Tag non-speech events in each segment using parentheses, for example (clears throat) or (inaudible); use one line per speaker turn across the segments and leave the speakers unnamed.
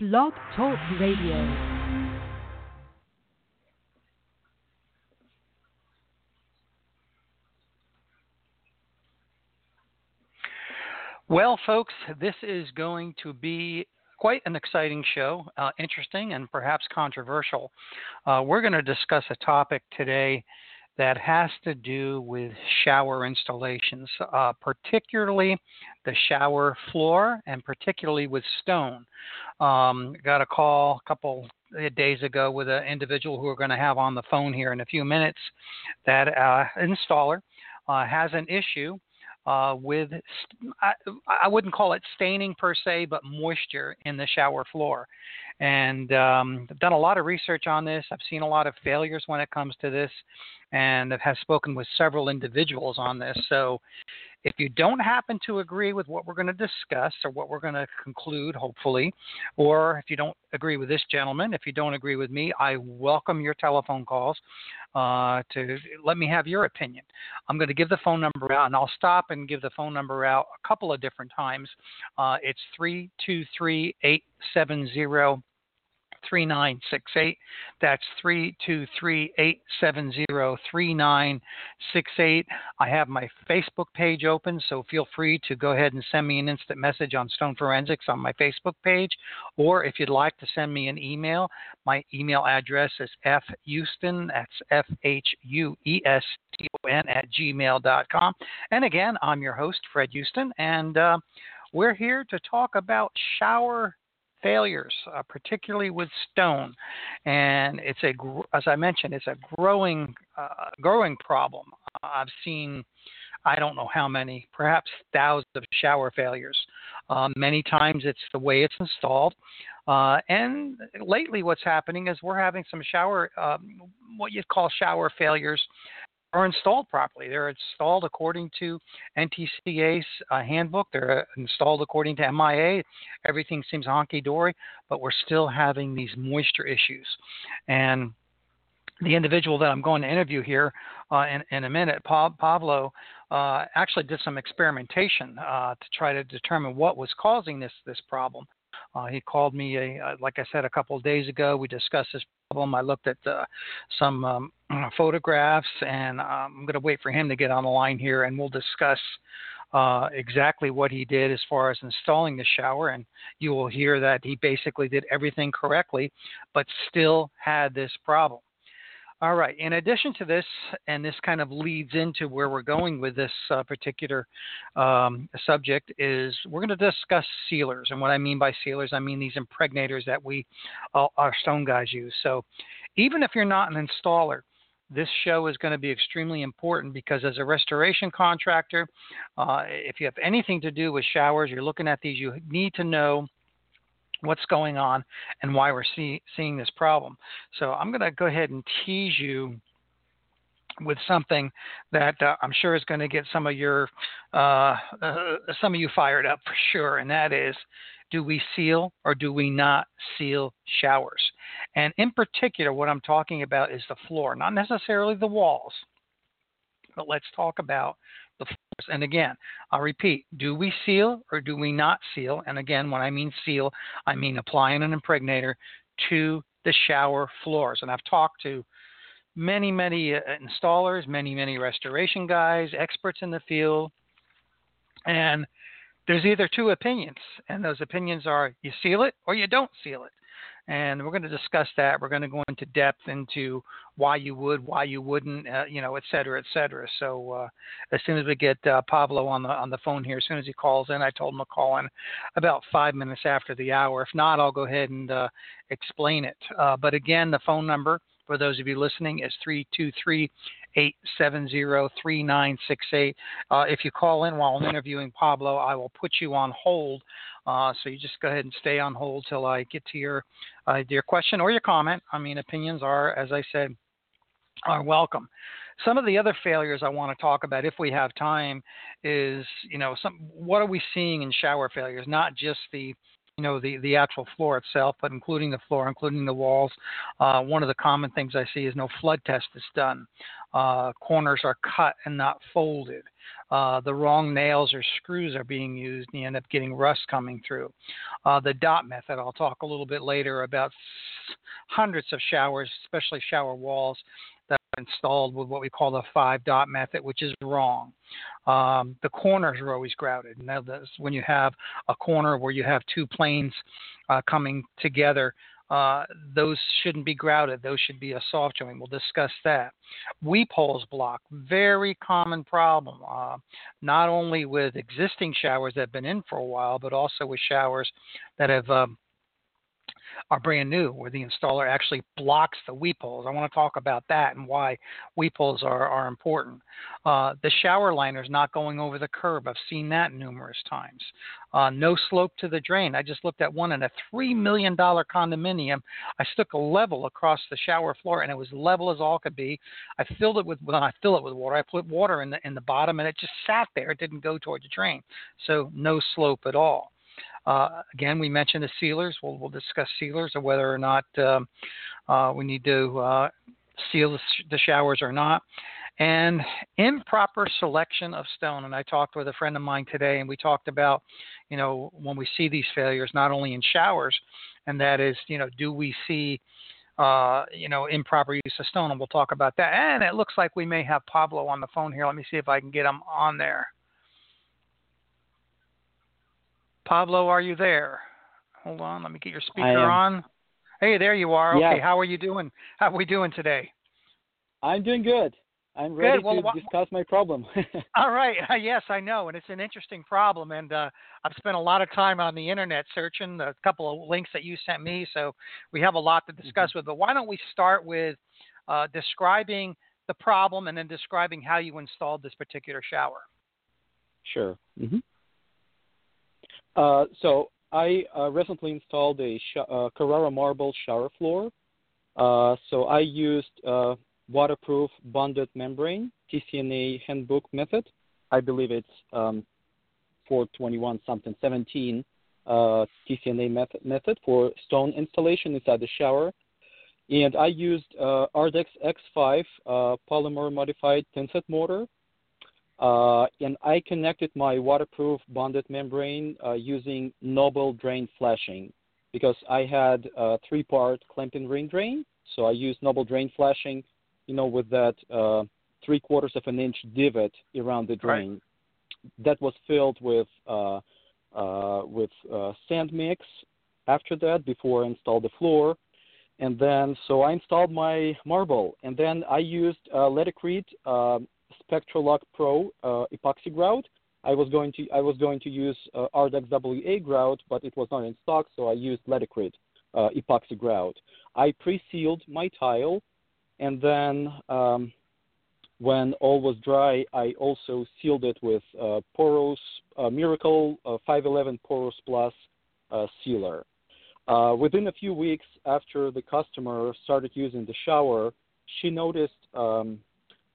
Blog Talk Radio.
Well, folks, this is going to be quite an exciting show, uh, interesting and perhaps controversial. Uh, we're going to discuss a topic today that has to do with shower installations, uh, particularly the shower floor and particularly with stone. Um, got a call a couple days ago with an individual who we're going to have on the phone here in a few minutes that uh, installer uh, has an issue uh, with, I, I, wouldn't call it staining per se, but moisture in the shower floor. And um, I've done a lot of research on this. I've seen a lot of failures when it comes to this, and I have spoken with several individuals on this. So if you don't happen to agree with what we're going to discuss or what we're going to conclude, hopefully, or if you don't agree with this gentleman, if you don't agree with me, I welcome your telephone calls uh, to let me have your opinion. I'm going to give the phone number out, and I'll stop and give the phone number out a couple of different times. Uh, it's 323 870 3968. That's 323 870 3968. I have my Facebook page open, so feel free to go ahead and send me an instant message on Stone Forensics on my Facebook page. Or if you'd like to send me an email, my email address is fhueston, that's F H U E S T O N, at gmail.com. And again, I'm your host, Fred Hueston, and uh, we're here to talk about shower failures, uh, particularly with stone. And it's a, as I mentioned, it's a growing, uh, growing problem. I've seen, I don't know how many, perhaps thousands of shower failures. Uh, many times it's the way it's installed. Uh, and lately, what's happening is we're having some shower, um, what you'd call shower failures are installed properly. They're installed according to NTCA's uh, handbook. They're uh, installed according to MIA. Everything seems honky dory, but we're still having these moisture issues. And the individual that I'm going to interview here uh, in, in, a minute, pa- Pablo, uh, actually did some experimentation uh, to try to determine what was causing this this problem. Uh, he called me, a, uh, like I said, a couple of days ago. We discussed this problem. I looked at uh, some um, (clears throat) photographs, and um, I'm going to wait for him to get on the line here, and we'll discuss uh, exactly what he did as far as installing the shower. And you will hear that he basically did everything correctly, but still had this problem. All right. In addition to this, and this kind of leads into where we're going with this uh, particular um, subject, is we're going to discuss sealers. And what I mean by sealers, I mean these impregnators that we, uh, our stone guys, use. So even if you're not an installer, this show is going to be extremely important because as a restoration contractor, uh, if you have anything to do with showers, you're looking at these, you need to know what's going on and why we're see, seeing this problem. So I'm going to go ahead and tease you with something that uh, I'm sure is going to get some of your uh, uh, some of you fired up for sure, and that is, do we seal or do we not seal showers? And in particular, what I'm talking about is the floor, not necessarily the walls, but let's talk about the floors. And again, I'll repeat do we seal or do we not seal? And again, when I mean seal, I mean applying an impregnator to the shower floors. And I've talked to many, many uh, installers, many, many restoration guys, experts in the field, and there's either two opinions, and those opinions are you seal it or you don't seal it and we're going to discuss that. We're going to go into depth into why you would, why you wouldn't, uh, you know, et cetera, et cetera. So uh, as soon as we get uh, Pablo on the on the phone here, as soon as he calls in, I told him to call in about five minutes after the hour. If not, I'll go ahead and uh, explain it. Uh, but again, the phone number for those of you listening is 323 870 3968. Uh, if you call in while I'm interviewing Pablo, I will put you on hold uh, so you just go ahead and stay on hold till I get to your uh, your question or your comment. I mean, opinions are, as I said, are welcome. Some of the other failures I want to talk about, if we have time, is you know some what are we seeing in shower failures? Not just the you know the the actual floor itself, but including the floor, including the walls. Uh, one of the common things I see is no flood test is done. Uh, corners are cut and not folded. Uh, the wrong nails or screws are being used, and you end up getting rust coming through. Uh, the dot method, I'll talk a little bit later about hundreds of showers, especially shower walls, that are installed with what we call the five dot method, which is wrong. Um, the corners are always grouted. Now, this, when you have a corner where you have two planes uh, coming together, uh, those shouldn't be grouted. Those should be a soft joint. We'll discuss that. Weep holes block, very common problem, uh, not only with existing showers that have been in for a while, but also with showers that have um, are brand new, where the installer actually blocks the weep holes. I want to talk about that and why weep holes are, are important. Uh, the shower liner is not going over the curb. I've seen that numerous times. Uh, no slope to the drain. I just looked at one in a $3 million condominium. I stuck a level across the shower floor and it was level as all could be. I filled it with, when I fill it with water, I put water in the, in the bottom and it just sat there. It didn't go toward the drain. So no slope at all. Uh, again, we mentioned the sealers. We'll, we'll discuss sealers or whether or not um, uh, we need to uh, seal the, sh- the, showers or not. And improper selection of stone. And I talked with a friend of mine today, and we talked about, you know, when we see these failures, not only in showers, and that is, you know, do we see uh, you know, improper use of stone, and we'll talk about that. And it looks like we may have Pablo on the phone here. Let me see if I can get him on there. Pablo, are you there? Hold on, let me get your speaker on. Hey, there you are. Okay, how are you doing? How are we doing today?
I'm doing good. I'm ready.
Well,
to discuss my problem. (laughs)
all right. (laughs) yes, I know, and it's an interesting problem. And uh, I've spent a lot of time on the internet searching a couple of links that you sent me, so we have a lot to discuss mm-hmm. with. But why don't we start with uh, describing the problem and then describing how you installed this particular shower?
Sure. Mm-hmm. Uh, so I uh, recently installed a sh- uh, Carrara marble shower floor. Uh, so I used uh, waterproof bonded membrane TCNA handbook method. I believe it's um, 421 something 17 TCNA method, method for stone installation inside the shower. And I used Ardex X5 polymer modified thin-set mortar uh, and I connected my waterproof bonded membrane uh, using Noble drain flashing because I had a three-part clamping ring drain. So I used Noble drain flashing, you know, with that uh, three quarters of an inch divot around the drain. Right. That was filled with uh, uh, with uh, sand mix. After that, before I installed the floor, and then so I installed my marble, and then I used uh, Laticrete uh, Spectralock Pro uh, epoxy grout. I was going to I was going to use uh, Ardex WA grout, but it was not in stock, so I used Laticrete uh, epoxy grout. I pre-sealed my tile, and then um, when all was dry, I also sealed it with uh, Porous uh, Miracle uh, 511 Porous Plus uh, sealer. Uh, within a few weeks after the customer started using the shower, she noticed um,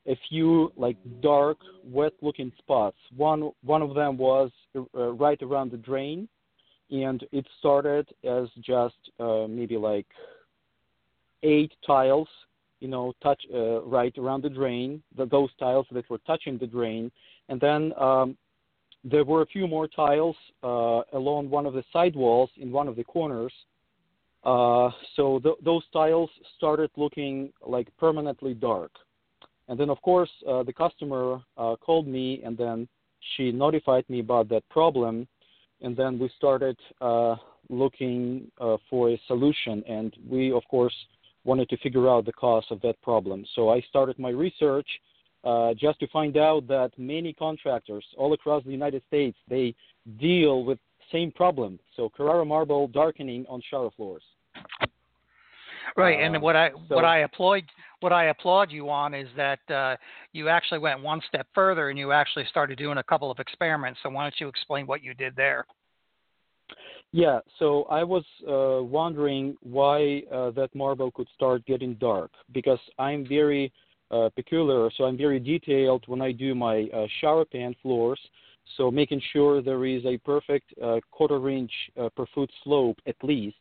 a few like dark, wet-looking spots. One one of them was uh, right around the drain, and it started as just uh, maybe like eight tiles, you know, touch uh, right around the drain. The, those tiles that were touching the drain, and then um, there were a few more tiles uh, along one of the side walls in one of the corners. Uh, so th- those tiles started looking like permanently dark. And then, of course, uh, the customer uh, called me and then she notified me about that problem. And then we started uh, looking uh, for a solution. And we, of course, wanted to figure out the cause of that problem. So I started my research uh, just to find out that many contractors all across the United States, they deal with same problem. So Carrara marble darkening on shower floors.
Right, and uh, what I so, what I applaud what I applaud you on is that uh, you actually went one step further and you actually started doing a couple of experiments. So why don't you explain what you did there?
Yeah, so I was uh, wondering why uh, that marble could start getting dark because I'm very uh, peculiar, so I'm very detailed when I do my uh, shower pan floors. So making sure there is a perfect uh, quarter inch uh, per foot slope at least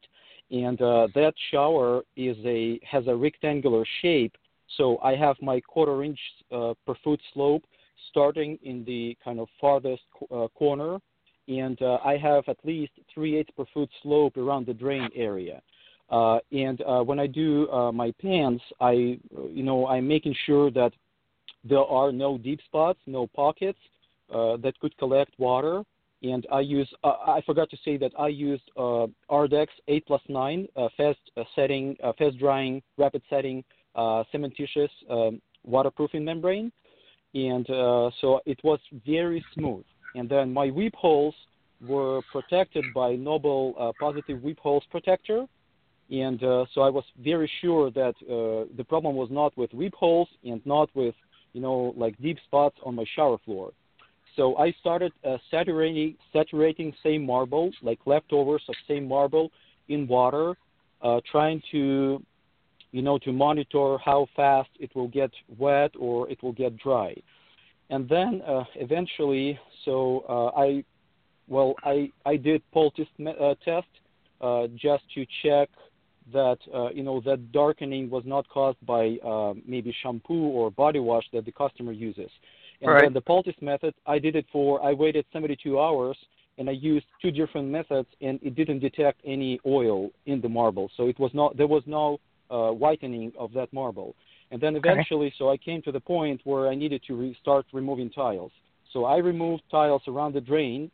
and uh, that shower is a has a rectangular shape. So I have my quarter inch uh, per foot slope. starting in the kind of farthest uh, corner, and uh, I have at least three eighths per foot slope around the drain area. Uh, and uh, when I do my pans, I, you know, I'm making sure that there are no deep spots, no pockets that could collect water. And I use, uh, I forgot to say that I used uh, Ardex 8 plus 9 uh, fast uh, setting, uh, fast drying, rapid setting, uh, cementitious um, waterproofing membrane. And uh, so it was very smooth. And then my weep holes were protected by Noble Positive Weep Holes Protector. And uh, so I was very sure that uh, the problem was not with weep holes and not with, you know, like deep spots on my shower floor. So I started uh, saturating saturating same marble, like leftovers of same marble, in water, uh, trying to, you know, to monitor how fast it will get wet or it will get dry, and then uh, eventually, so uh, I, well, I I did poultice uh, test uh, just to check that you know that darkening was not caused by maybe shampoo or body wash that the customer uses. And
right.
then the poultice method, I did it for, I waited 72 hours and I used two different methods and it didn't detect any oil in the marble. So it was not, there was no uh, whitening of that marble. And then eventually, okay. so I came to the point where I needed to re- start removing tiles. So I removed tiles around the drain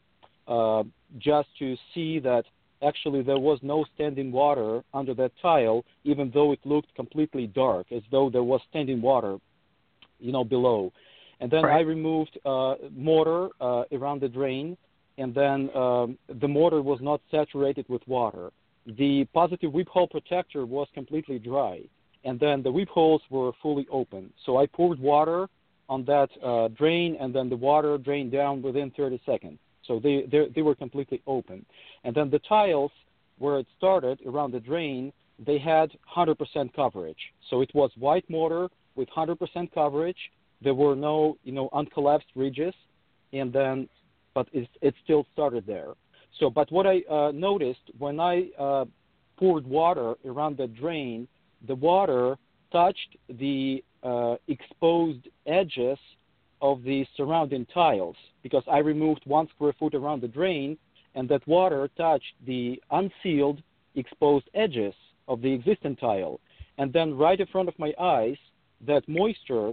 uh, just to see that actually there was no standing water under that tile, even though it looked completely dark, as though there was standing water, you know, below. And then
right.
I removed uh, mortar uh, around the drain, and then um, the mortar was not saturated with water. The positive weep hole protector was completely dry, and then the weep holes were fully open. So I poured water on that uh, drain, and then the water drained down within 30 seconds. So they, they, they were completely open. And then the tiles, where it started around the drain, they had 100% coverage. So it was white mortar with 100% coverage there were no, you know, uncollapsed ridges, and then, but it, it still started there. So, but what I uh, noticed when I uh, poured water around the drain, the water touched the uh, exposed edges of the surrounding tiles because I removed one square foot around the drain, and that water touched the unsealed exposed edges of the existing tile. And then right in front of my eyes, that moisture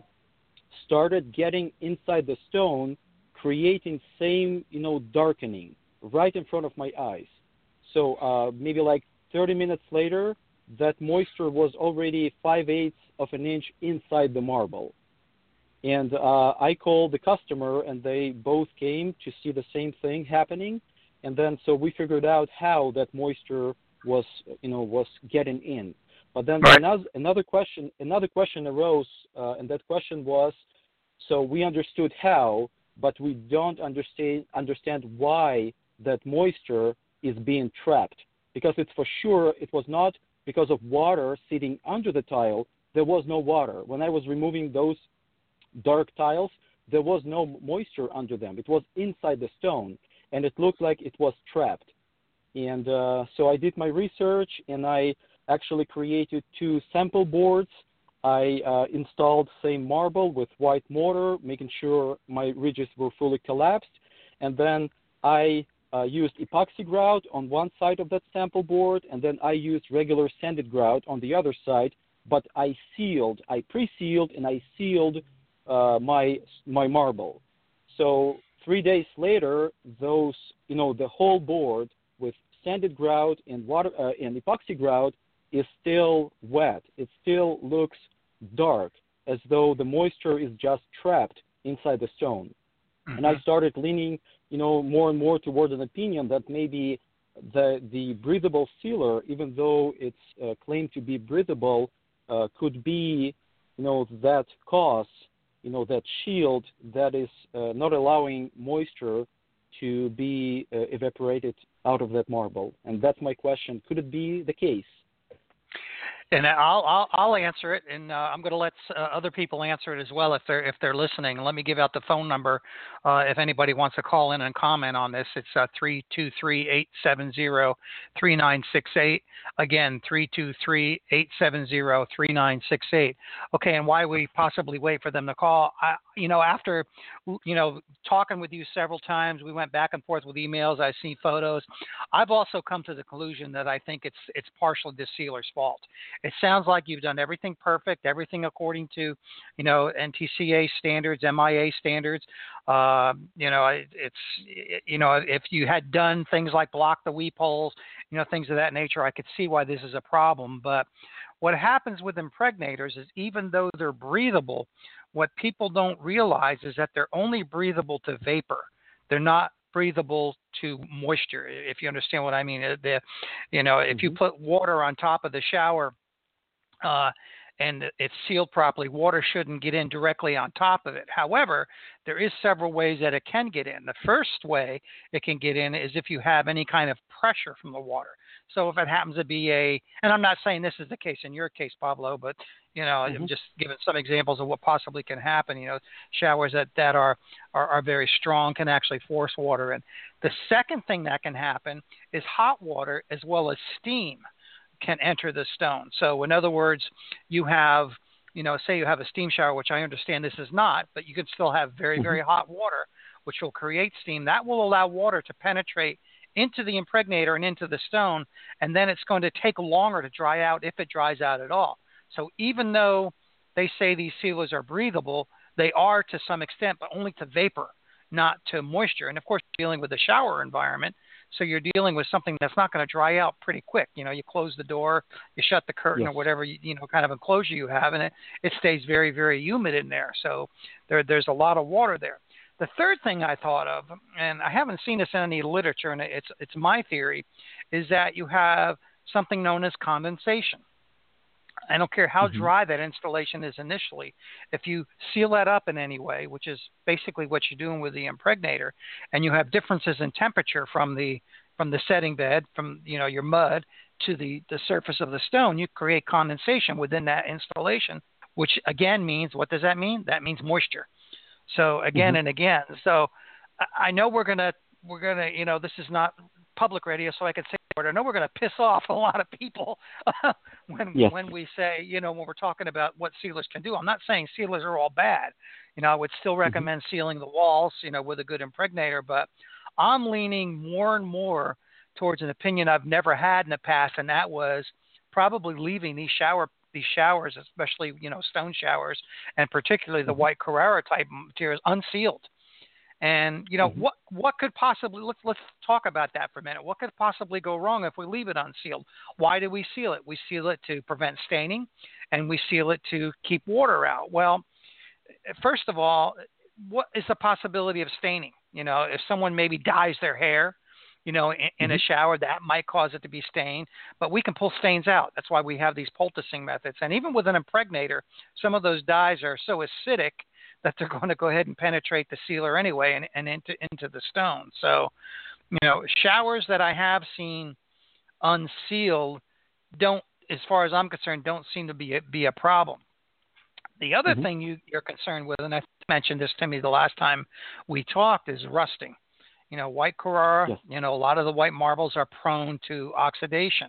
started getting inside the stone, creating same, you know, darkening right in front of my eyes. So uh, maybe like 30 minutes later, that moisture was already 5 eighths of an inch inside the marble. And uh, I called the customer, and they both came to see the same thing happening. And then so we figured out how that moisture was, you know, was getting in. But then
right.
another, another question another question arose, uh, and that question was, so we understood how, but we don't understand understand why that moisture is being trapped. Because it's for sure it was not because of water sitting under the tile. There was no water when I was removing those dark tiles. There was no moisture under them. It was inside the stone, and it looked like it was trapped. And uh, so I did my research, and I actually created two sample boards. I uh, installed same marble with white mortar, making sure my ridges were fully collapsed. And then I uh, used epoxy grout on one side of that sample board, and then I used regular sanded grout on the other side. But I sealed, I pre-sealed, and I sealed uh, my my marble. So three days later, those you know the whole board with sanded grout and water uh, and epoxy grout is still wet. It still looks dark, as though the moisture is just trapped inside the stone. Mm-hmm. And I mm-hmm. started leaning, you know, more and more towards an opinion that maybe the the breathable sealer, even though it's uh, claimed to be breathable, uh, could be, you know, that cause, you know, that shield that is uh, not allowing moisture to be uh, evaporated out of that marble. And that's my question: Could it be the case?
And I'll I'll, I'll answer it, and uh, I'm going to let uh, other people answer it as well if they're if they're listening. Let me give out the phone number uh, if anybody wants to call in and comment on this. It's uh, three two three eight seven zero three nine six eight. Again, three two three eight seven zero three nine six eight. Okay, and why we possibly wait for them to call? I, you know, after you know talking with you several times, we went back and forth with emails. I've seen photos. I've also come to the conclusion that I think it's it's partially the sealer's fault. It sounds like you've done everything perfect, everything according to, you know, NTCA standards, MIA standards. Uh, you know, it, it's you know, if you had done things like block the weep holes, you know, things of that nature, I could see why this is a problem. But what happens with impregnators is even though they're breathable, what people don't realize is that they're only breathable to vapor. They're not breathable to moisture. If you understand what I mean, uh, the, you know, if mm-hmm. you put water on top of the shower, uh, and it's sealed properly, water shouldn't get in directly on top of it. However, there is several ways that it can get in. The first way it can get in is if you have any kind of pressure from the water. So if it happens to be a, and I'm not saying this is the case in your case, Pablo, but you know, mm-hmm. I'm just giving some examples of what possibly can happen. You know, showers that that are, are are very strong can actually force water in. The second thing that can happen is hot water as well as steam can enter the stone. So in other words, you have you know, say you have a steam shower, which I understand this is not, but you could still have very, very mm-hmm. hot water, which will create steam. That will allow water to penetrate into the impregnator and into the stone, and then it's going to take longer to dry out if it dries out at all. So even though they say these sealers are breathable, they are to some extent, but only to vapor, not to moisture. And of course, dealing with the shower environment, so you're dealing with something that's not going to dry out pretty quick. You know, you close the door, you shut the curtain yes. or whatever you, you know kind of enclosure you have, and it it stays very very humid in there. So there there's a lot of water there. The third thing I thought of, and I haven't seen this in any literature, and it's it's my theory, is that you have something known as condensation. I don't care how mm-hmm. dry that installation is initially. If you seal that up in any way, which is basically what you're doing with the impregnator, and you have differences in temperature from the from the setting bed, from you know your mud to the the surface of the stone, you create condensation within that installation, which again means what does that mean? That means moisture. So again mm-hmm. and again. So I know we're gonna we're gonna you know this is not public radio, so I can. I know we're gonna piss off a lot of people (laughs) when yes. when we say you know when we're talking about what sealers can do. I'm not saying sealers are all bad. You know I would still mm-hmm. recommend mm-hmm. sealing the walls you know with a good impregnator, but I'm leaning more and more towards an opinion I've never had in the past, and that was probably leaving these shower these showers, especially you know stone showers, and particularly the mm-hmm. white Carrara type materials, unsealed. And you know mm-hmm. what what could possibly let's let's talk about that for a minute. What could possibly go wrong if we leave it unsealed? Why do we seal it? We seal it to prevent staining, and we seal it to keep water out. Well, first of all, what is the possibility of staining? You know, if someone maybe dyes their hair, you know, in, in mm-hmm. a shower, that might cause it to be stained. But we can pull stains out. That's why we have these poulticing methods. And even with an impregnator, some of those dyes are so acidic that they're going to go ahead and penetrate the sealer anyway and, and into into the stone. So, you know, showers that I have seen unsealed don't, as far as I'm concerned, don't seem to be a, be a problem. The other mm-hmm. thing you, you're concerned with, and I mentioned this to me the last time we talked, is rusting. You know, white Carrara, yes. you know, a lot of the white marbles are prone to oxidation.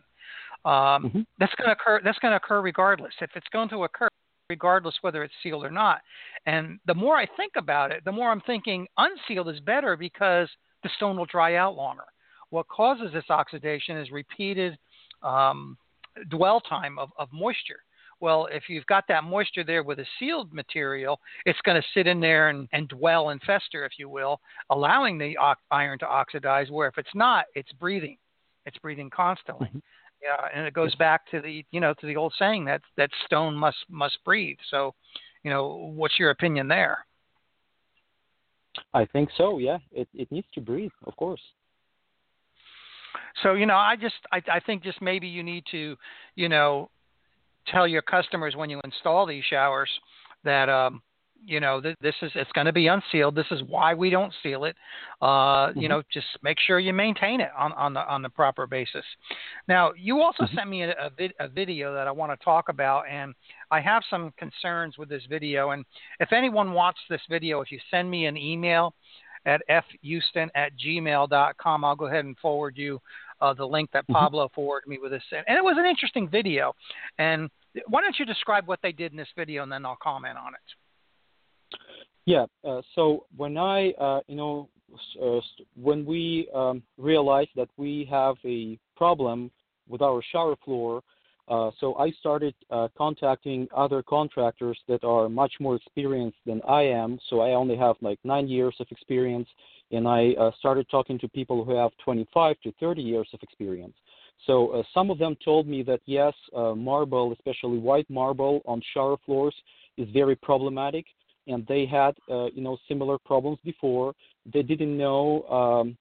Um, mm-hmm. That's going to occur. That's going to occur regardless. If it's going to occur, regardless whether it's sealed or not. And the more I think about it, the more I'm thinking unsealed is better because the stone will dry out longer. What causes this oxidation is repeated um, dwell time of, of moisture. Well, if you've got that moisture there with a sealed material, it's going to sit in there and, and dwell and fester, if you will, allowing the iron to oxidize. Where if it's not, it's breathing. It's breathing constantly. Mm-hmm. Yeah, and it goes back to the you know to the old saying that that stone must must breathe. So, you know, what's your opinion there?
I think so. Yeah, it it needs to breathe, of course.
So you know, I just I, I think just maybe you need to, you know, tell your customers when you install these showers that um, you know th- this is it's going to be unsealed. This is why we don't seal it. Uh, mm-hmm. You know, just make sure you maintain it on, on the on the proper basis. Now, you also mm-hmm. sent me a, a, vid- a video that I want to talk about, and I have some concerns with this video. And if anyone wants this video, if you send me an email at fhueston at gmail.com, I'll go ahead and forward you uh, the link that mm-hmm. Pablo mm-hmm. forwarded me with this. And it was an interesting video. And why don't you describe what they did in this video and then I'll comment on it?
Yeah. Uh, so when I, uh, you know, uh, when we um, realized that we have a problem with our shower floor, uh, so I started uh, contacting other contractors that are much more experienced than I am. So I only have like nine years of experience, and I uh, started talking to people who have 25 to 30 years of experience. So some of them told me that yes, marble, especially white marble on shower floors, is very problematic, and they had you know similar problems before. They didn't know. Um,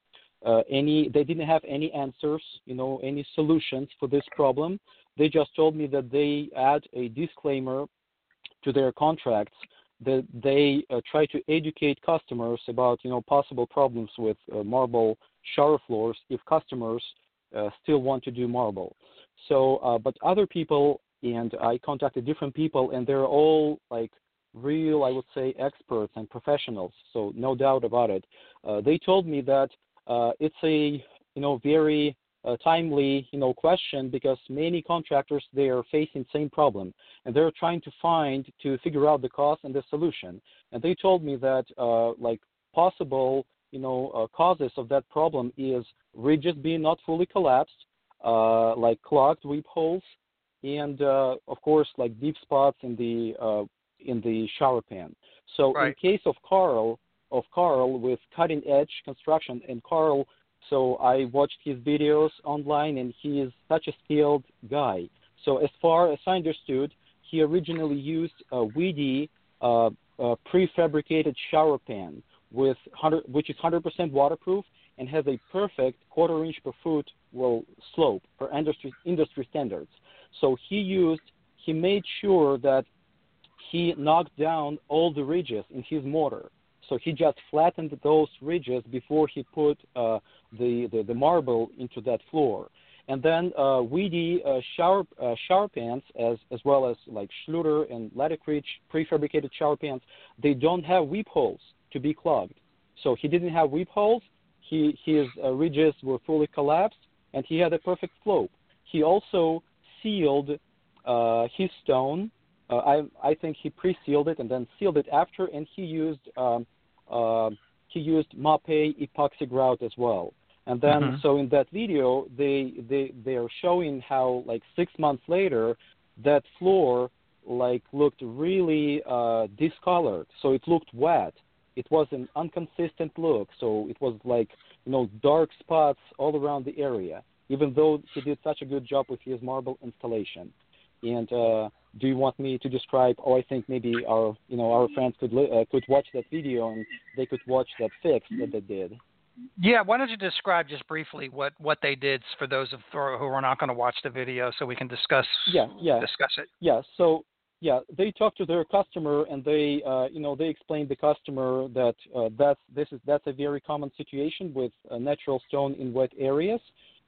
uh, any they didn't have any answers you know any solutions for this problem they just told me that they add a disclaimer to their contracts that they uh, try to educate customers about you know possible problems with uh, marble shower floors if customers uh, still want to do marble. So, uh, but other people and I contacted different people and they're all like real, I would say, experts and professionals. So no doubt about it. Uh, they told me that uh, it's a you know very a timely, you know, question because many contractors they are facing same problem and they're trying to find to figure out the cause and the solution. And they told me that uh, like possible, you know, uh, causes of that problem is ridges being not fully collapsed, uh, like clogged weep holes, and uh, of course like deep spots in the uh, in the shower pan. So
right.
in case of Carl, of Carl with cutting edge construction, and Carl so I watched his videos online, and he is such a skilled guy. So as far as I understood, he originally used a WE-DI uh, uh, prefabricated shower pan with 100, which is 100% waterproof and has a perfect quarter inch per foot well slope for industry industry standards. So he used he made sure that he knocked down all the ridges in his mortar. So he just flattened those ridges before he put uh, the, the, the marble into that floor. And then uh, WE-DI uh, shower uh, shower pans, as as well as like Schluter and Laticrete prefabricated shower pans, they don't have weep holes to be clogged. So he didn't have weep holes. He his uh, ridges were fully collapsed, and he had a perfect slope. He also sealed uh, his stone. Uh, I I think he pre-sealed it and then sealed it after, and he used um, uh, he used Mapei epoxy grout as well. And then, mm-hmm. so in that video, they they they are showing how like six months later, that floor like looked really uh, discolored. So it looked wet. It was an inconsistent look. So it was like you know dark spots all around the area. Even though he did such a good job with his marble installation, and uh, do you want me to describe? Oh, I think maybe our you know our friends could uh, could watch that video and they could watch that fix that they did.
Yeah, why don't you describe just briefly what what they did for those of, who are not going to watch the video, so we can discuss.
Yeah, yeah,
discuss it.
Yeah, so yeah, they talked to their customer and they uh, you know they explained the customer that uh, that's this is that's a very common situation with uh, natural stone in wet areas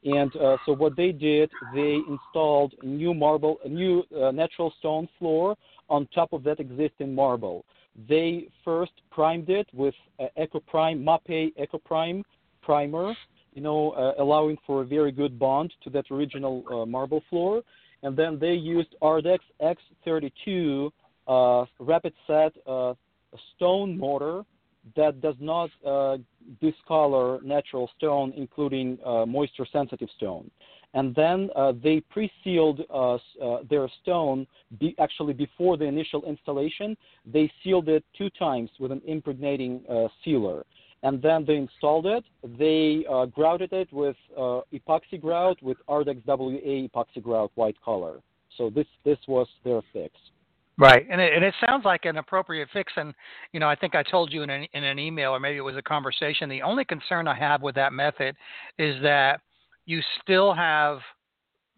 and uh, so what they did, they installed a new marble, a new uh, natural stone floor on top of that existing marble. They first primed it with uh, EcoPrime, Mapei EcoPrime primer, you know, uh, allowing for a very good bond to that original uh, marble floor. And then they used Ardex X32 uh, rapid set uh, stone mortar that does not uh, discolor natural stone, including uh, moisture sensitive stone. And then uh, they pre sealed uh, uh, their stone be, actually before the initial installation. They sealed it two times with an impregnating uh, sealer. And then they installed it. They grouted it with epoxy grout with Ardex WA epoxy grout white color. So this, this was their fix.
Right, and it, and it sounds like an appropriate fix. And you know, I think I told you in an, in an email, or maybe it was a conversation. The only concern I have with that method is that you still have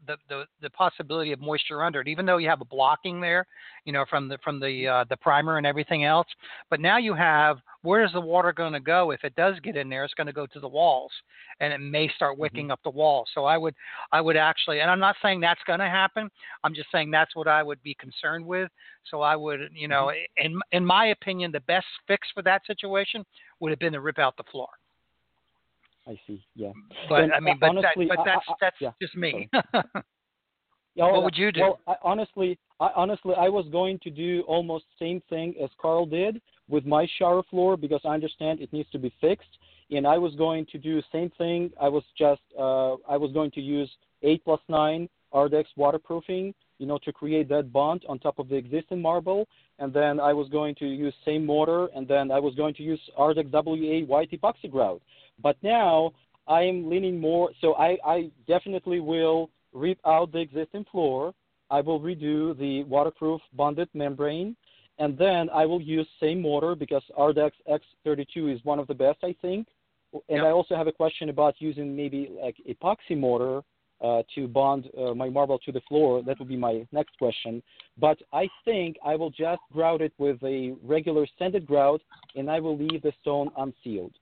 the, the the possibility of moisture under it, even though you have a blocking there, you know, from the from the uh, the primer and everything else. But now you have where is the water going to go? If it does get in there, it's going to go to the walls, and it may start mm-hmm. wicking mm-hmm. up the walls. So I would I would actually, and I'm not saying that's going to happen. I'm just saying that's what I would be concerned with. So I would, you know, mm-hmm. in in my opinion, the best fix for that situation would have been to rip out the floor.
I see. Yeah.
But
and,
I mean,
but,
honestly,
that,
but that's
I, I,
that's
yeah.
just me. (laughs)
Yeah,
what would you do?
Well, I, honestly, I, honestly, I was going to do almost same thing as Carl did with my shower floor because I understand it needs to be fixed, and I was going to do same thing. I was just uh, I was going to use eight plus nine Ardex waterproofing, you know, to create that bond on top of the existing marble, and then I was going to use same mortar, and then I was going to use Ardex WA white epoxy grout. But now I am leaning more, so I, I definitely will rip out the existing floor. I will redo the waterproof bonded membrane, and then I will use same mortar because Ardex X32 is one of the best, I think. And
Yep.
I also have a question about using maybe like epoxy mortar uh, to bond uh, my marble to the floor. That would be my next question. But I think I will just grout it with a regular sanded grout, and I will leave the stone unsealed.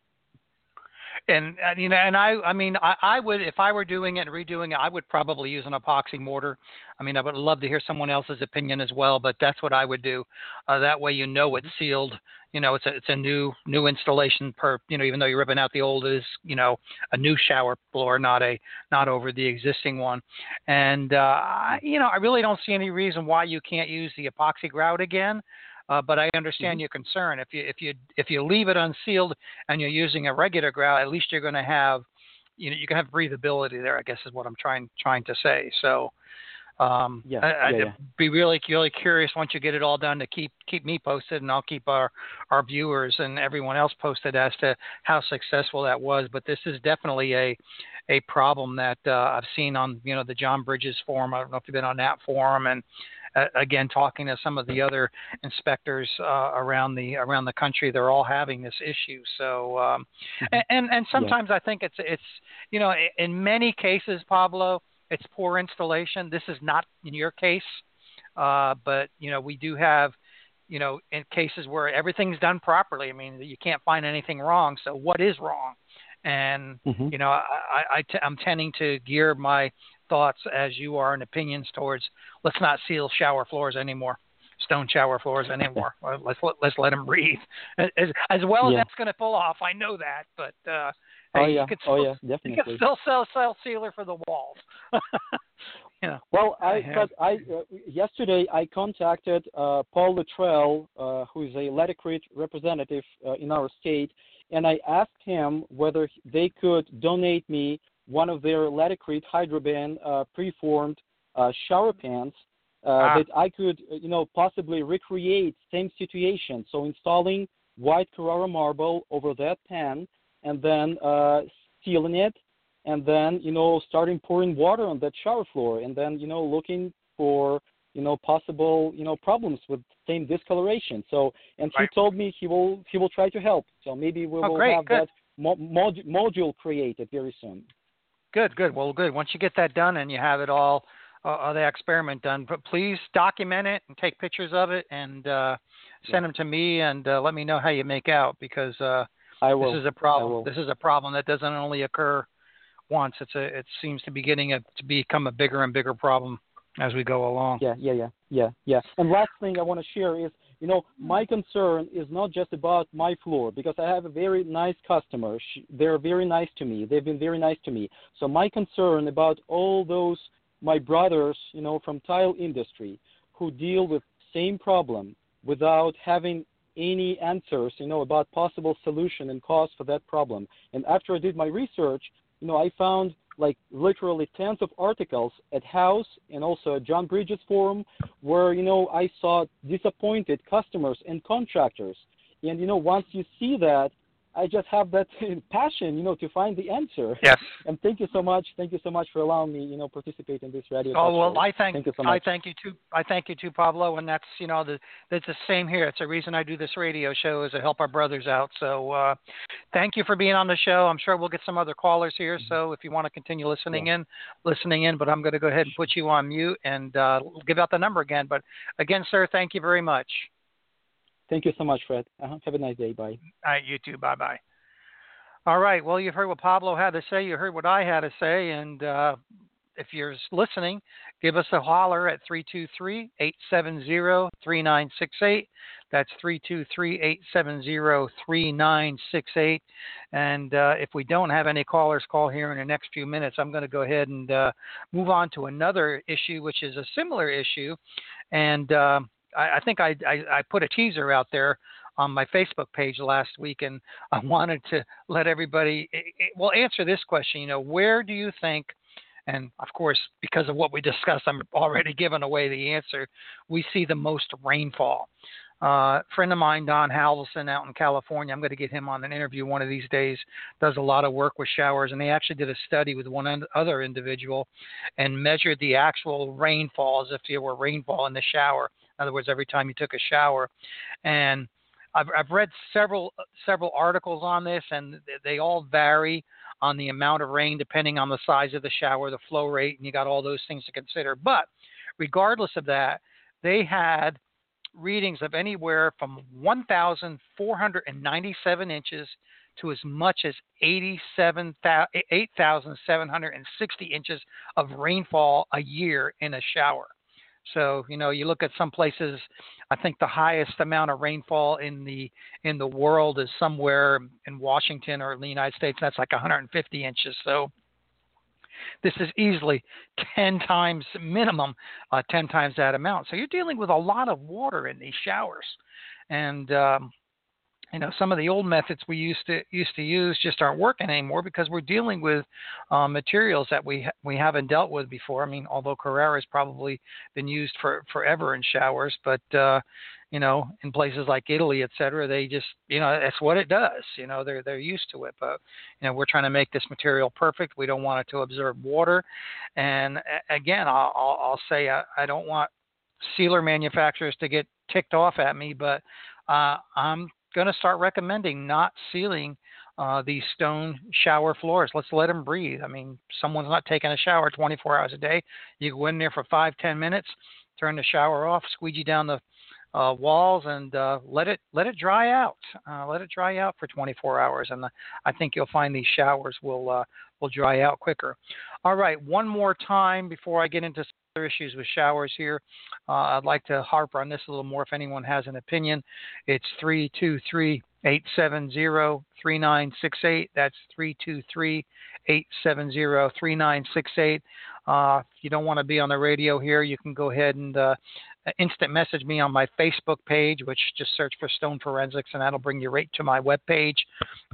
And, and you know, and I, I mean, I, I would, if I were doing it and redoing it, I would probably use an epoxy mortar. I mean, I would love to hear someone else's opinion as well, but that's what I would do. Uh, that way, you know, it's sealed. You know, it's a, it's a new, new installation per, you know, even though you're ripping out the old, it is, you know, a new shower floor, not a, not over the existing one. And, uh, I, you know, I really don't see any reason why you can't use the epoxy grout again. Uh, but I understand
Mhm.
your concern. If you if you if you leave it unsealed and you're using a regular grout, at least you're going to have, you know, you can have breathability there. I guess is what I'm trying trying to say. So, um,
Yeah,
I, I'd
yeah, yeah.
be really really curious once you get it all done to keep keep me posted, and I'll keep our our viewers and everyone else posted as to how successful that was. But this is definitely a a problem that uh, I've seen on you know the John Bridges forum. I don't know if you've been on that forum and. Uh, again, talking to some of the other inspectors uh, around the around the country, they're all having this issue. So, um, and and, and sometimes I think it's it's you know in many cases, Pablo, it's poor installation. This is not in your case, uh, but you know we do have you know in cases where everything's done properly. I mean, you can't find anything wrong. So what is wrong? And
Mhm.
you know, I, I, I t- I'm tending to gear my thoughts as you are and opinions towards let's not seal shower floors anymore, stone shower floors anymore. (laughs) Let's let, let's let them breathe. As, as well as
Yeah.
that's going to pull off, I know that, but uh,
Oh yeah,
you could
oh
still,
yeah, (laughs)
you could still sell sell sealer for the walls. (laughs) you know.
Well,
I
I, but I uh, yesterday I contacted uh, Paul Luttrell, uh, who is a Laticrete representative uh, in our state, and I asked him whether they could donate me one of their Laticrete Hydroban uh, preformed uh, shower pans uh,
Ah.
that I could, you know, possibly recreate same situation. So installing white Carrara marble over that pan, and then uh, sealing it and then you know starting pouring water on that shower floor and then you know looking for you know possible you know problems with same discoloration so and
Right.
he told me he will he will try to help so maybe we
Oh,
will
great,
have
good.
that mo- mod- module created very soon
Good, good. Well, good. Once you get that done and you have it all, uh, the experiment done, but please document it and take pictures of it and uh, send them to me and uh, let me know how you make out because uh,
i will
this is a problem. This is a problem that doesn't only occur once. It's a. It seems to be getting a, to become a bigger and bigger problem as we go along.
Yeah, yeah, yeah, yeah, yeah. And last thing I want to share is, you know, my concern is not just about my floor because I have a very nice customer. They're very nice to me. They've been very nice to me. So my concern about all those my brothers, you know, from tile industry who deal with same problem without having any answers, you know, about possible solution and cause for that problem. And after I did my research, you know, I found like literally tens of articles at Houzz and also at John Bridges Forum where, you know, I saw disappointed customers and contractors. And, you know, once you see that, I just have that (laughs) passion, you know, to find the answer.
Yes.
And thank you so much. Thank you so much for allowing me, you know, participate in this radio.
Oh well. I thank,
Thank you so
I
much.
thank you too. I thank you too, Pablo, and that's you know the that's the same here. It's the reason I do this radio show is to help our brothers out. So uh, thank you for being on the show. I'm sure we'll get some other callers here. So if you want to continue listening in, listening in. But I'm going to go ahead and put you on mute and uh, give out the number again. But again, sir, thank you very much.
Thank you so much, Fred. Uh-huh. Have a nice day. Bye.
All right, you too. Bye bye. All right. Well, you've heard what Pablo had to say. You heard what I had to say, and uh, if you're listening, give us a holler at 323 870 3968. That's 323 870 3968. And uh, if we don't have any callers call here in the next few minutes, I'm going to go ahead and uh, move on to another issue, which is a similar issue. And uh, I, I, think I, I, I put a teaser out there on my Facebook page last week, and (laughs) I wanted to let everybody it, it, well answer this question. You know, where do you think? And of course, because of what we (laughs) discussed, I'm already giving away the answer. We see the most rainfall. Uh, friend of mine, Don Halverson, out in California, I'm going to get him on an interview one of these days. Does a lot of work with showers, and they actually did a study with one other individual and measured the actual rainfall as if there were rainfall in the shower. In other words, every time you took a shower, and I've, I've read several several articles on this, and they all vary on the amount of rain depending on the size of the shower, the flow rate, and you got all those things to consider. But regardless of that, they had readings of anywhere from 1,497 inches to as much as 8,760 inches of rainfall a year in a shower. So you know, you look at some places. I think the highest amount of rainfall in the in the world is somewhere in Washington or in the United States. That's like 150 inches. So this is easily 10 times minimum, uh, 10 times that amount. So you're dealing with a lot of water in these showers, and um, you know some of the old methods we used to used to use just aren't working anymore because we're dealing with uh, materials that we we haven't dealt with before. I mean, although Carrara has probably been used for forever in showers, but uh, you know, in places like Italy, et cetera, they just you know that's what it does. You know, they're they're used to it. But you know, we're trying to make this material perfect. We don't want it to absorb water. And again, I'll I'll, I'll say I, I don't want sealer manufacturers to get ticked off at me, but uh, I'm going to start recommending not sealing uh, these stone shower floors. Let's let them breathe. I mean, someone's not taking a shower 24 hours a day. You go in there for five, ten minutes, turn the shower off, squeegee down the uh, walls, and uh, let it let it dry out. Uh, let it dry out for 24 hours, and I think you'll find these showers will uh, will dry out quicker. All right, one more time before I get into issues with showers here. Uh, I'd like to harp on this a little more if anyone has an opinion. It's 323 870 3968. That's 323 870 3968. Uh, if you don't want to be on the radio here, you can go ahead and uh, instant message me on my Facebook page, which just search for Stone Forensics, and that'll bring you right to my web page,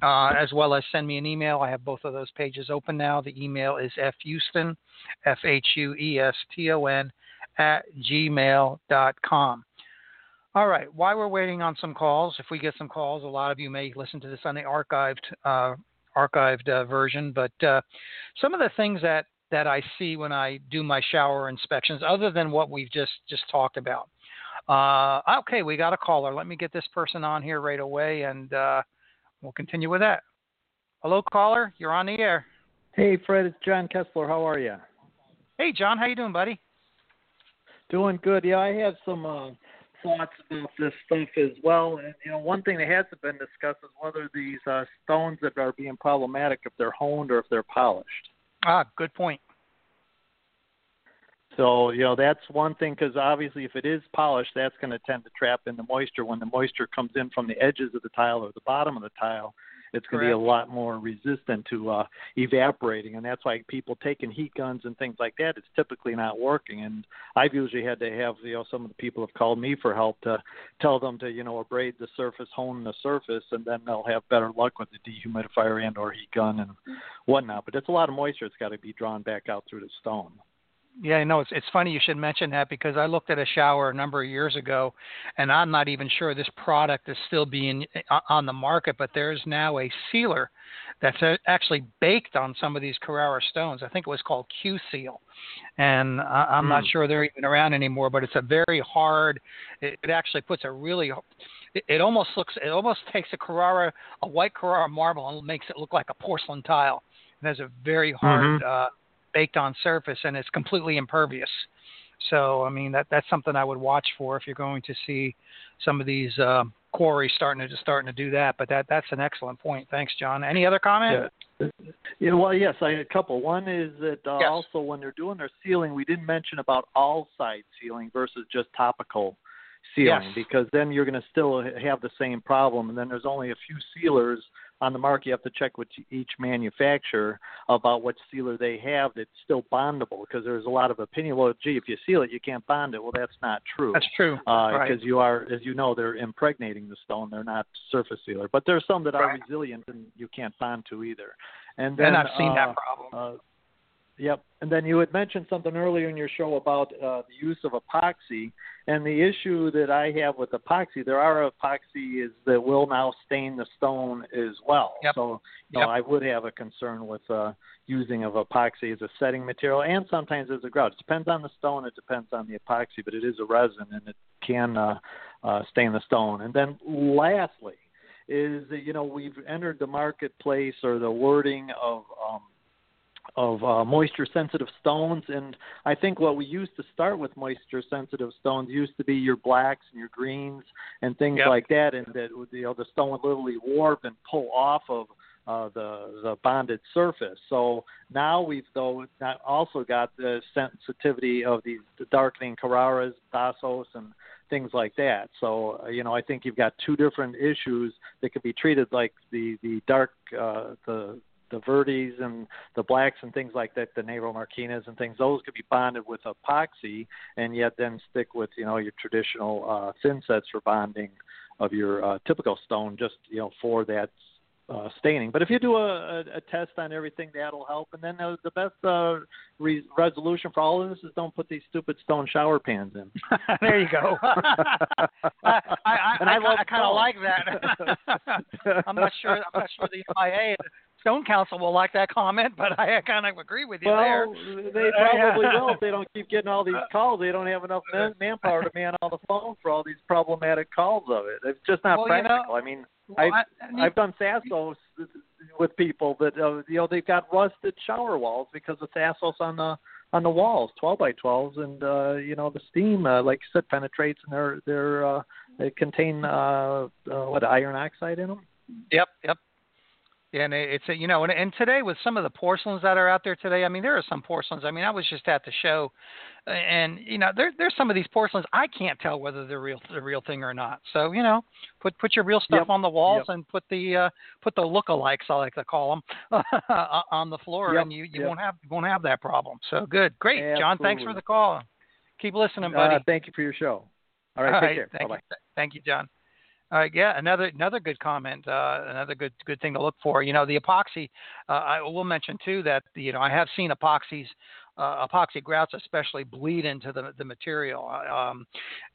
uh, as well as send me an email. I have both of those pages open now. The email is fhueston, F H U E S T O N, at gmail.com. All right, while we're waiting on some calls, if we get some calls, a lot of you may listen to this on the archived uh, archived uh, version, but uh, some of the things that that I see when I do my shower inspections, other than what we've just just talked about. Uh, okay, we got a caller. Let me get this person on here right away, and uh, we'll continue with that. Hello, caller. You're on the air.
Hey, Fred. It's John Kessler. How are you?
Hey, John. How you doing, buddy?
Doing good. Yeah, I have some uh, thoughts about this stuff as well. And you know, one thing that hasn't been discussed is whether these uh, stones that are being problematic, if they're honed or if they're polished.
Ah, good point.
So you know that's one thing because obviously if it is polished, that's going to tend to trap in the moisture. When the moisture comes in from the edges of the tile or the bottom of the tile, it's going to be a lot more resistant to uh, evaporating, and that's why people taking heat guns and things like that. It's typically not working, and I've usually had to have you know some of the people have called me for help to tell them to you know abrade the surface, hone the surface, and then they'll have better luck with the dehumidifier and or heat gun and whatnot. But it's a lot of moisture. It's got to be drawn back out through the stone.
Yeah, I know it's it's funny you should mention that because I looked at a shower a number of years ago, and I'm not even sure this product is still being uh, on the market. But there's now a sealer that's actually baked on some of these Carrara stones. I think it was called Q Seal, and I'm mm. not hmm. sure they're even around anymore. But it's a very hard. It, it actually puts a really. It, it almost looks. It almost (laughs) takes a Carrara, a white Carrara marble, and makes it look like a porcelain tile. It has a very hard. Mm-hmm. Uh, baked on surface and it's completely impervious. So I mean that that's something I would watch for if you're going to see some of these uh, quarries starting to starting to do that. But that that's an excellent point. Thanks, John. Any other comment?
Yeah. Yeah, well, yes, I a couple. One is that uh,
Yes.
also when they're doing their sealing, we didn't mention about all side sealing versus just topical sealing
Yes.
because then you're going to still have the same problem. And then there's only a few sealers on the market. You have to check with each manufacturer about what sealer they have that's still bondable because there's a lot of opinion. Well, gee, if you seal it, you can't bond it. Well, that's not true
That's true.
because
right.
you are, as you know, they're impregnating the stone. They're not surface sealer, but there's some that are resilient and you can't bond to either. And then
and I've seen
uh,
that problem.
uh, yep. And then you had mentioned something earlier in your show about uh, the use of epoxy. And the issue that I have with epoxy, there are epoxies that will now stain the stone as well.
Yep.
So you
Yep.
know, I would have a concern with uh, using of epoxy as a setting material and sometimes as a grout. It depends on the stone. It depends on the epoxy, but it is a resin and it can uh, uh, stain the stone. And then lastly, is that you know we've entered the marketplace or the wording of um, of uh, moisture sensitive stones and I think what we used to start with moisture sensitive stones used to be your blacks and your greens and things
Yep.
like that and that you know the stone would literally warp and pull off of uh, the the bonded surface. So now we've though not also got the sensitivity of these the darkening Carraras, Thassos, and things like that. So uh, you know I think you've got two different issues that could be treated like the the dark uh, the the verdes and the blacks and things like that, the Nero Marquinas and things, those could be bonded with epoxy and yet then stick with, you know, your traditional uh, thin sets for bonding of your uh, typical stone just, you know, for that uh, staining. But if you do a, a, a test on everything, that'll help. And then uh, the best uh, re- resolution for all of this is don't put these stupid stone shower pans in. (laughs)
there you go. I, (laughs) I, I,
And I
I, kind of like that. (laughs) I'm not sure. I'm not sure the MIA, Stone Council, will like that comment, but I kind of agree with you there.
They probably will if they don't keep getting all these calls. They don't have enough man- manpower to man all the phone for all these problematic calls of it. It's just not
Well, you know,
practical. I mean,
Well,
I've,
I- I mean,
I've done Thassos with people that uh, you know they've got rusted shower walls because of Thassos on the on the walls, 12 by 12s, and uh, you know the steam, uh, like you said, penetrates and they're they're uh, they contain uh, uh, what iron oxide in them.
Yep, yep. And it's a, you know, and, and today with some of the porcelains that are out there today, I mean, there are some porcelains. I mean, I was just at the show, uh, and you know, there there's some of these porcelains I can't tell whether they're real the real thing or not. So you know, put put your real stuff
Yep,
on the walls
yep.
and put the uh, put the lookalikes, I like to call them, (laughs) on the floor,
Yep,
and you you won't have you won't have that problem. So good, great, John. Thanks for the call. Keep listening, buddy.
Uh, thank you for your show. All right,
All
take
right,
care.
Thank
Bye bye.
you, thank you, John. All right, yeah, another another good comment, uh, another good good thing to look for. You know, the epoxy. Uh, I will mention too that you know I have seen epoxies, uh, epoxy grouts especially bleed into the the material. Um,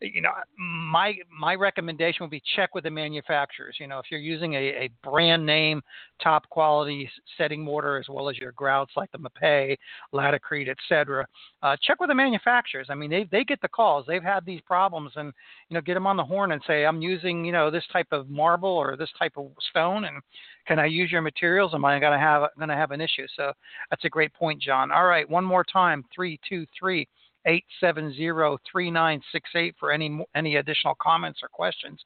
you know, my my recommendation would be check with the manufacturers. You know, if you're using a, a brand name, top quality setting mortar as well as your grouts like the Mapei, Laticrete, etc. Uh, check with the manufacturers. I mean, they they get the calls. They've had these problems, and you know, get them on the horn and say, I'm using you know this type of marble or this type of stone, and can I use your materials? Am I gonna have gonna have an issue? So that's a great point, John. All right, one more time, three two three. 870-3968 for any any additional comments or questions.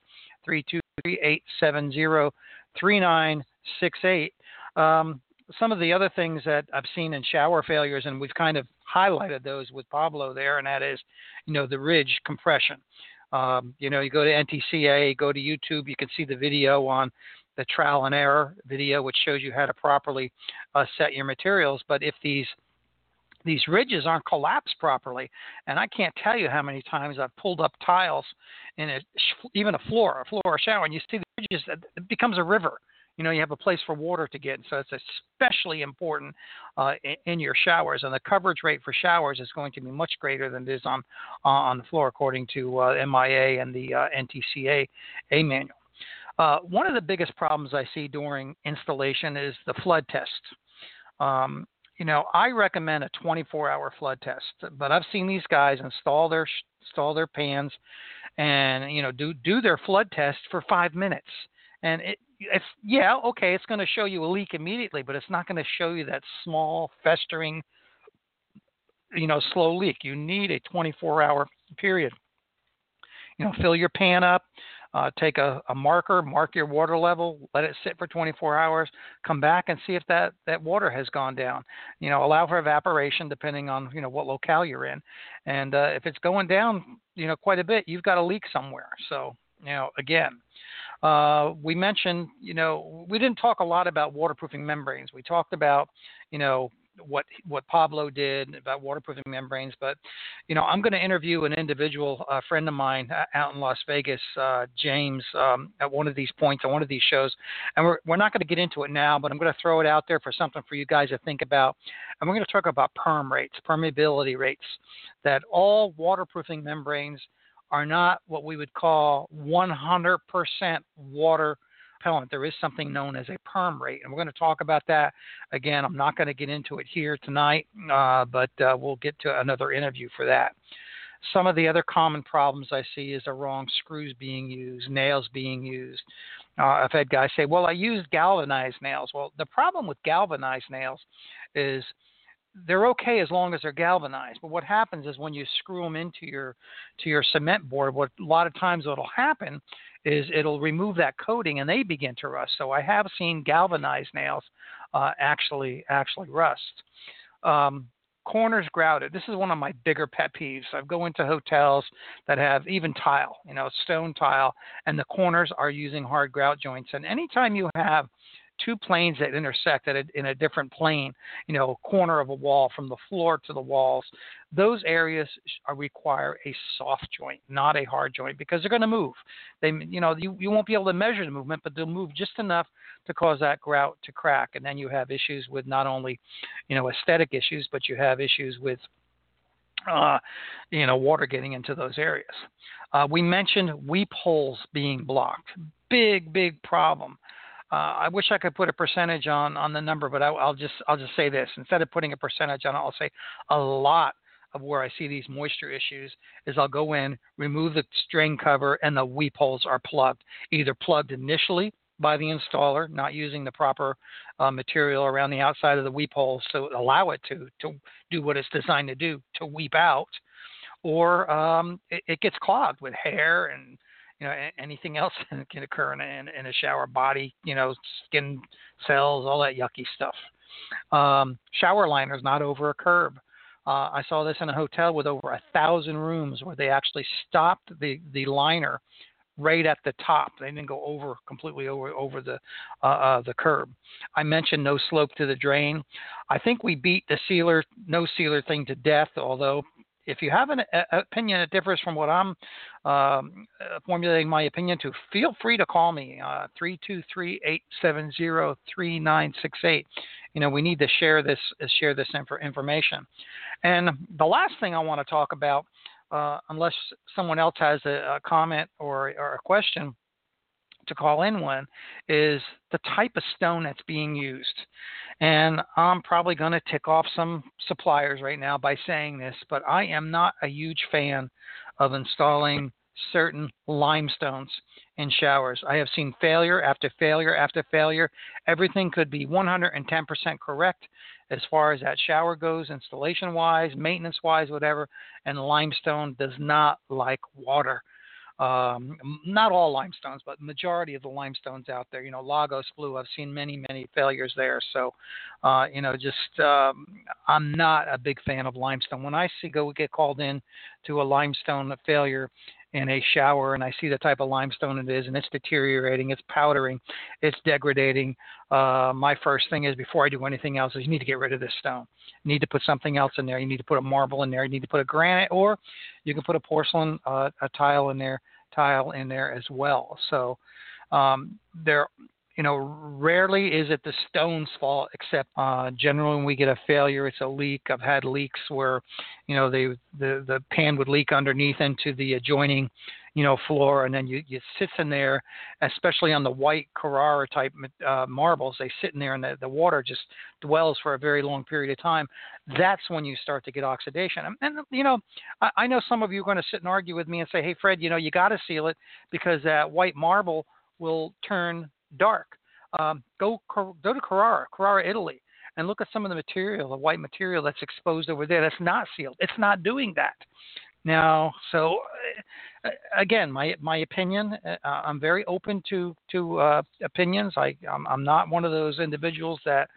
323-870-3968. Um, some of the other things that I've seen in shower failures, and we've kind of highlighted those with Pablo there, and that is, you know, the ridge compression. Um, you know, you go to NTCA, go to YouTube, you can see the video on the trial and error video, which shows you how to properly uh, set your materials. But if these these ridges aren't collapsed properly, and I can't tell you how many times I've pulled up tiles in a, even a floor, a floor or shower, and you see the ridges, it becomes a river you know you have a place for water to get so it's especially important uh, in, in, your showers and the coverage rate for showers is going to be much greater than it is on on the floor according to uh, MIA and the uh, NTCA a manual uh, one of the biggest problems I see during installation is the flood test um, you know I recommend a 24 hour flood test but I've seen these guys install their install their pans and you know do do their flood test for five minutes. And it, it's yeah okay it's going to show you a leak immediately but it's not going to show you that small festering you know slow leak. You need a 24 hour period. You know fill your pan up uh, take a, a marker, mark your water level, let it sit for 24 hours, come back and see if that, that water has gone down. You know, allow for evaporation depending on, you know, what locale you're in. And uh, if it's going down, you know, quite a bit, you've got a leak somewhere. So, you know, again, uh, we mentioned, you know, we didn't talk a lot about waterproofing membranes. We talked about, you know, what what Pablo did about waterproofing membranes. But you know, I'm going to interview an individual a friend of mine uh, out in Las Vegas, uh, James, um, at one of these points on one of these shows, and we're we're not going to get into it now, but I'm going to throw it out there for something for you guys to think about. And we're going to talk about perm rates, permeability rates, that all waterproofing membranes are not what we would call 100% water there is something known as a perm rate. And we're going to talk about that. Again, I'm not going to get into it here tonight, uh, but uh, we'll get to another interview for that. Some of the other common problems I see is the wrong screws being used, nails being used. Uh, I've had guys say, "Well, I used galvanized nails." Well, the problem with galvanized nails is they're okay as long as they're galvanized. But what happens is when you screw them into your to your cement board, what a lot of times what'll happen is it'll remove that coating and they begin to rust. So I have seen galvanized nails uh, actually actually rust. Um, corners grouted. This is one of my bigger pet peeves. I go into hotels that have even tile, you know, stone tile, and the corners are using hard grout joints. And anytime you have two planes that intersect at a, in a different plane, you know, corner of a wall from the floor to the walls, those areas are, require a soft joint, not a hard joint, because they're going to move. They, you know, you, you won't be able to measure the movement, but they'll move just enough to cause that grout to crack, and then you have issues with not only, you know, aesthetic issues, but you have issues with uh, you know, water getting into those areas. Uh, we mentioned weep holes being blocked. Big, big problem. Uh, I wish I could put a percentage on on the number, but I, will just I'll just say this. Instead of putting a percentage on it, I'll say a lot of where I see these moisture issues is I'll go in, remove the drain cover, and the weep holes are plugged, either plugged initially by the installer, not using the proper uh, material around the outside of the weep holes to allow it to to do what it's designed to do, to weep out, or um, it, it gets clogged with hair and you know anything else (laughs) can occur in a, in a shower body you know skin cells all that yucky stuff um, shower liners not over a curb uh, I saw this in a hotel with over a thousand rooms where they actually stopped the, the liner right at the top. They didn't go over completely over over the uh, uh, the curb. I mentioned no slope to the drain. I think we beat the sealer no sealer thing to death. Although if you have an a, opinion that differs from what I'm um, uh, formulating my opinion to, feel free to call me uh, three two three eight seven zero three nine six eight. You know, we need to share this uh, share this inf- information. And the last thing I want to talk about, uh, unless someone else has a, a comment or, or a question to call in one, is the type of stone that's being used. And I'm probably going to tick off some suppliers right now by saying this, but I am not a huge fan of installing certain limestones in showers. I have seen failure after failure after failure. Everything could be 110% correct as far as that shower goes, installation wise, maintenance wise, whatever. And limestone does not like water. Um, not all limestones, but majority of the limestones out there. You know, Lagos Blue. I've seen many, many failures there. So, uh, you know, just um, I'm not a big fan of limestone. When I see go get called in to a limestone failure in a shower and I see the type of limestone it is and it's deteriorating, it's powdering, it's degrading, uh, my first thing is before I do anything else is you need to get rid of this stone. You need to put something else in there. You need to put a marble in there. You need to put a granite or you can put a porcelain uh, a tile in there, tile in there as well. So um, there you know, rarely is it the stone's fault, except uh, generally when we get a failure, it's a leak. I've had leaks where, you know, the the pan would leak underneath into the adjoining, you know, floor, and then you you sits in there, especially on the white Carrara type uh, marbles. They sit in there, and the, the water just dwells for a very long period of time. That's when you start to get oxidation. And, and you know, I, I know some of you are going to sit and argue with me and say, "Hey, Fred, you know, you got to seal it because that white marble." will turn dark. Um, go go to Carrara, Carrara, Italy, and look at some of the material, the white material that's exposed over there. That's not sealed. It's not doing that. Now, so uh, again, my my opinion. Uh, I'm very open to to uh, opinions. I I'm, I'm not one of those individuals that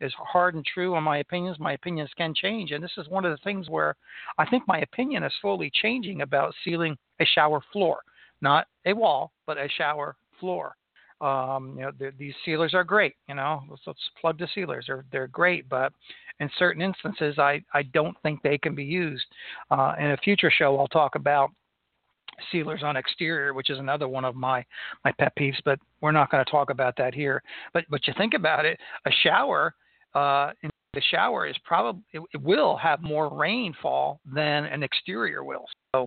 is hard and true on my opinions. My opinions can change, and this is one of the things where I think my opinion is slowly changing about sealing a shower floor, not a wall, but a shower floor. Um, you know, these sealers are great. You know, let's, let's plug the sealers. They're they're great, but in certain instances, I I don't think they can be used. Uh, in a future show, I'll talk about sealers on exterior, which is another one of my my pet peeves. But we're not going to talk about that here. But but you think about it, a shower uh, in the shower is probably it, it, will have more rainfall than an exterior will. So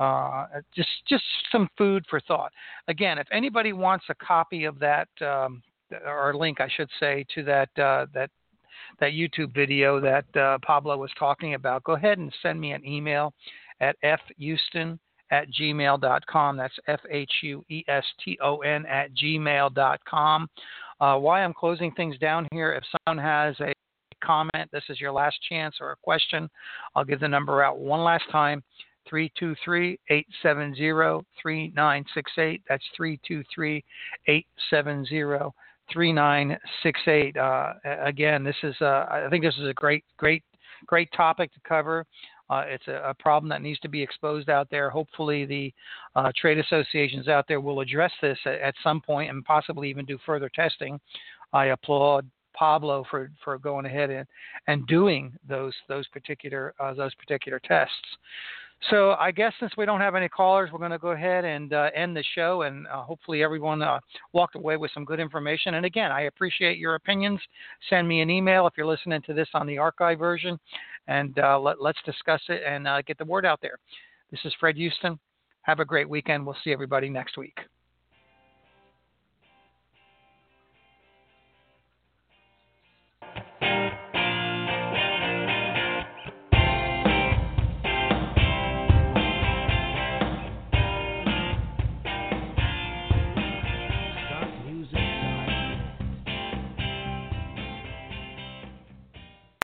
uh, just just some food for thought. Again, if anybody wants a copy of that um, or a link, I should say, to that uh, that that YouTube video that uh, Pablo was talking about, go ahead and send me an email at fhueston at gmail.com. That's F H U E S T O N at gmail.com. Uh, why I'm closing things down here, if someone has a comment, this is your last chance, or a question, I'll give the number out one last time 323 870 3968. That's 323 870 3968. Uh, again, this is, uh, I think this is a great, great, great topic to cover. Uh, it's a, a, problem that needs to be exposed out there. Hopefully, the uh, trade associations out there will address this at, at, some point and possibly even do further testing. I applaud Pablo for, for going ahead and, and doing those those particular uh, those particular tests. So I guess since we don't have any callers, we're going to go ahead and uh, end the show, and uh, hopefully everyone uh, walked away with some good information. And again, I appreciate your opinions. Send me an email if you're listening to this on the archive version, and uh, let, us discuss it and uh, get the word out there. This is Fred Hueston. Have a great weekend. We'll see everybody next week.